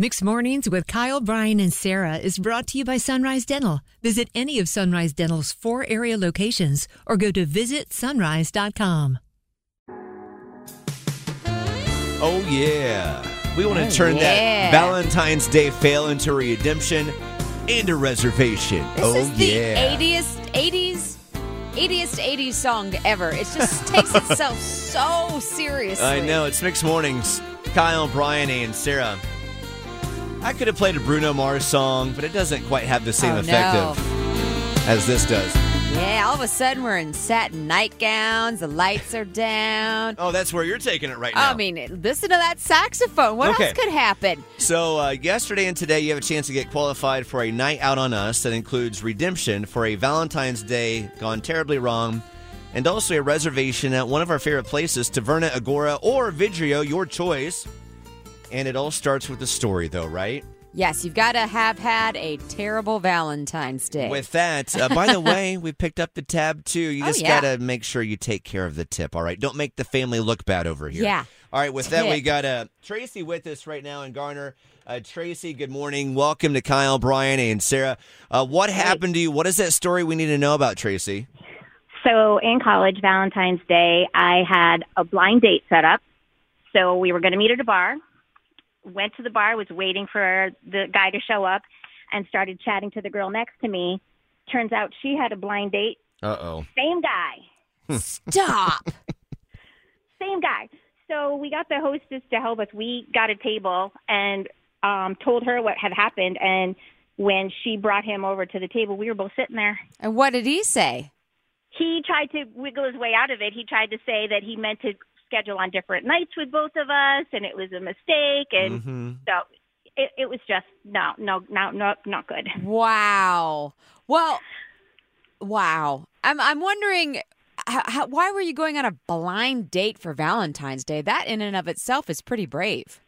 Mixed Mornings with Kyle, Brian, and Sarah is brought to you by Sunrise Dental. Visit any of Sunrise Dental's four area locations or go to visitsunrise.com. Oh, yeah. We want to Oh, turn yeah. that Valentine's Day fail into a redemption and a reservation. This oh, is the yeah. 80th, 80s, 80th 80s song ever. It just takes itself so seriously. I know. It's Mixed Mornings. Kyle, Brian, and Sarah. I could have played a Bruno Mars song, but it doesn't quite have the same Oh, effect no. of, as this does. Yeah, all of a sudden we're in satin nightgowns. The lights are down. Oh, that's where you're taking it right now. I mean, listen to that saxophone. What Okay. else could happen? So, uh, yesterday and today, you have a chance to get qualified for a night out on us that includes redemption for a Valentine's Day gone terribly wrong, and also a reservation at one of our favorite places, Taverna Agora or Vidrio, your choice. And it all starts with a story, though, right? Yes, you've got to have had a terrible Valentine's Day. With that, uh, by the way, we picked up the tab too. You Oh, just yeah. got to make sure you take care of the tip, all right? Don't make the family look bad over here. Yeah. All right, with that, we got uh, Tracy with us right now in Garner. Uh, Tracy, good morning. Welcome to Kyle, Brian, and Sarah. Uh, what happened to you? What is that story we need to know about, Tracy? So in college, Valentine's Day, I had a blind date set up. So we were going to meet at a bar. Went to the bar, was waiting for the guy to show up, and started chatting to the girl next to me. Turns out she had a blind date. Uh oh. Same guy. Stop. Same guy. So we got the hostess to help us. We got a table and um, told her what had happened. And when she brought him over to the table, we were both sitting there. and what did he say? he tried to wiggle his way out of it. He tried to say that he meant to schedule on different nights with both of us, and it was a mistake. And Mm-hmm. so it, it was just no, no, no, no, not good. Wow. Well, wow. I'm I'm wondering how, how, why were you going on a blind date for Valentine's Day? That in and of itself is pretty brave.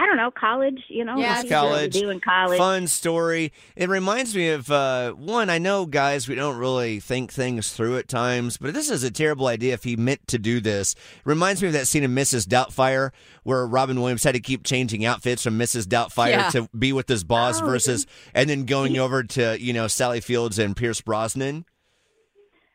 I don't know, college. You know, Yeah, what it's do college. do in college? Fun story. It reminds me of uh, one. I know, guys, we don't really think things through at times, but this is a terrible idea if he meant to do this. It reminds me of that scene in Mrs. Doubtfire where Robin Williams had to keep changing outfits from Mrs. Doubtfire Yeah. to be with his boss Oh, versus, and then going over to you know Sally Fields and Pierce Brosnan.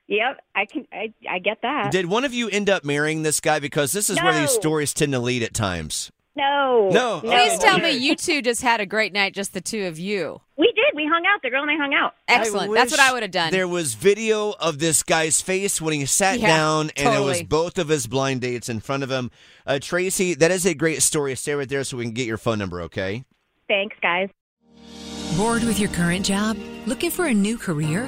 Yep, I can. I, I get that. Did one of you end up marrying this guy? Because this is where these stories tend to lead at times. No, No. Please Oh, tell okay. me you two just had a great night, just the two of you. We did. We hung out. The girl and I hung out. Excellent. That's what I would have done. There was video of this guy's face when he sat Yeah, down, and it was totally. both of his blind dates in front of him. Uh, Tracy, that is a great story. Stay right there so we can get your phone number, okay? Thanks, guys. Bored with your current job? Looking for a new career?